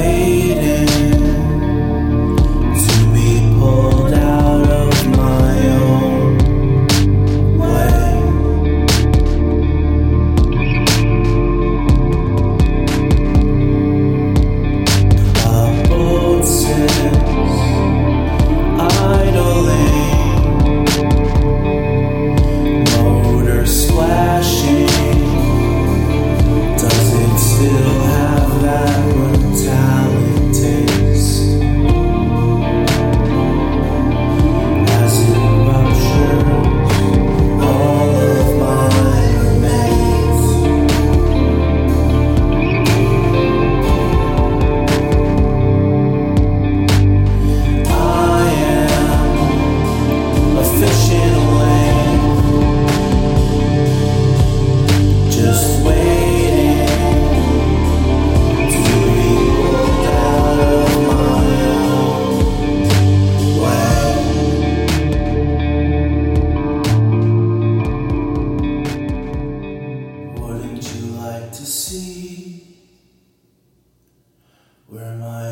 away. Where my head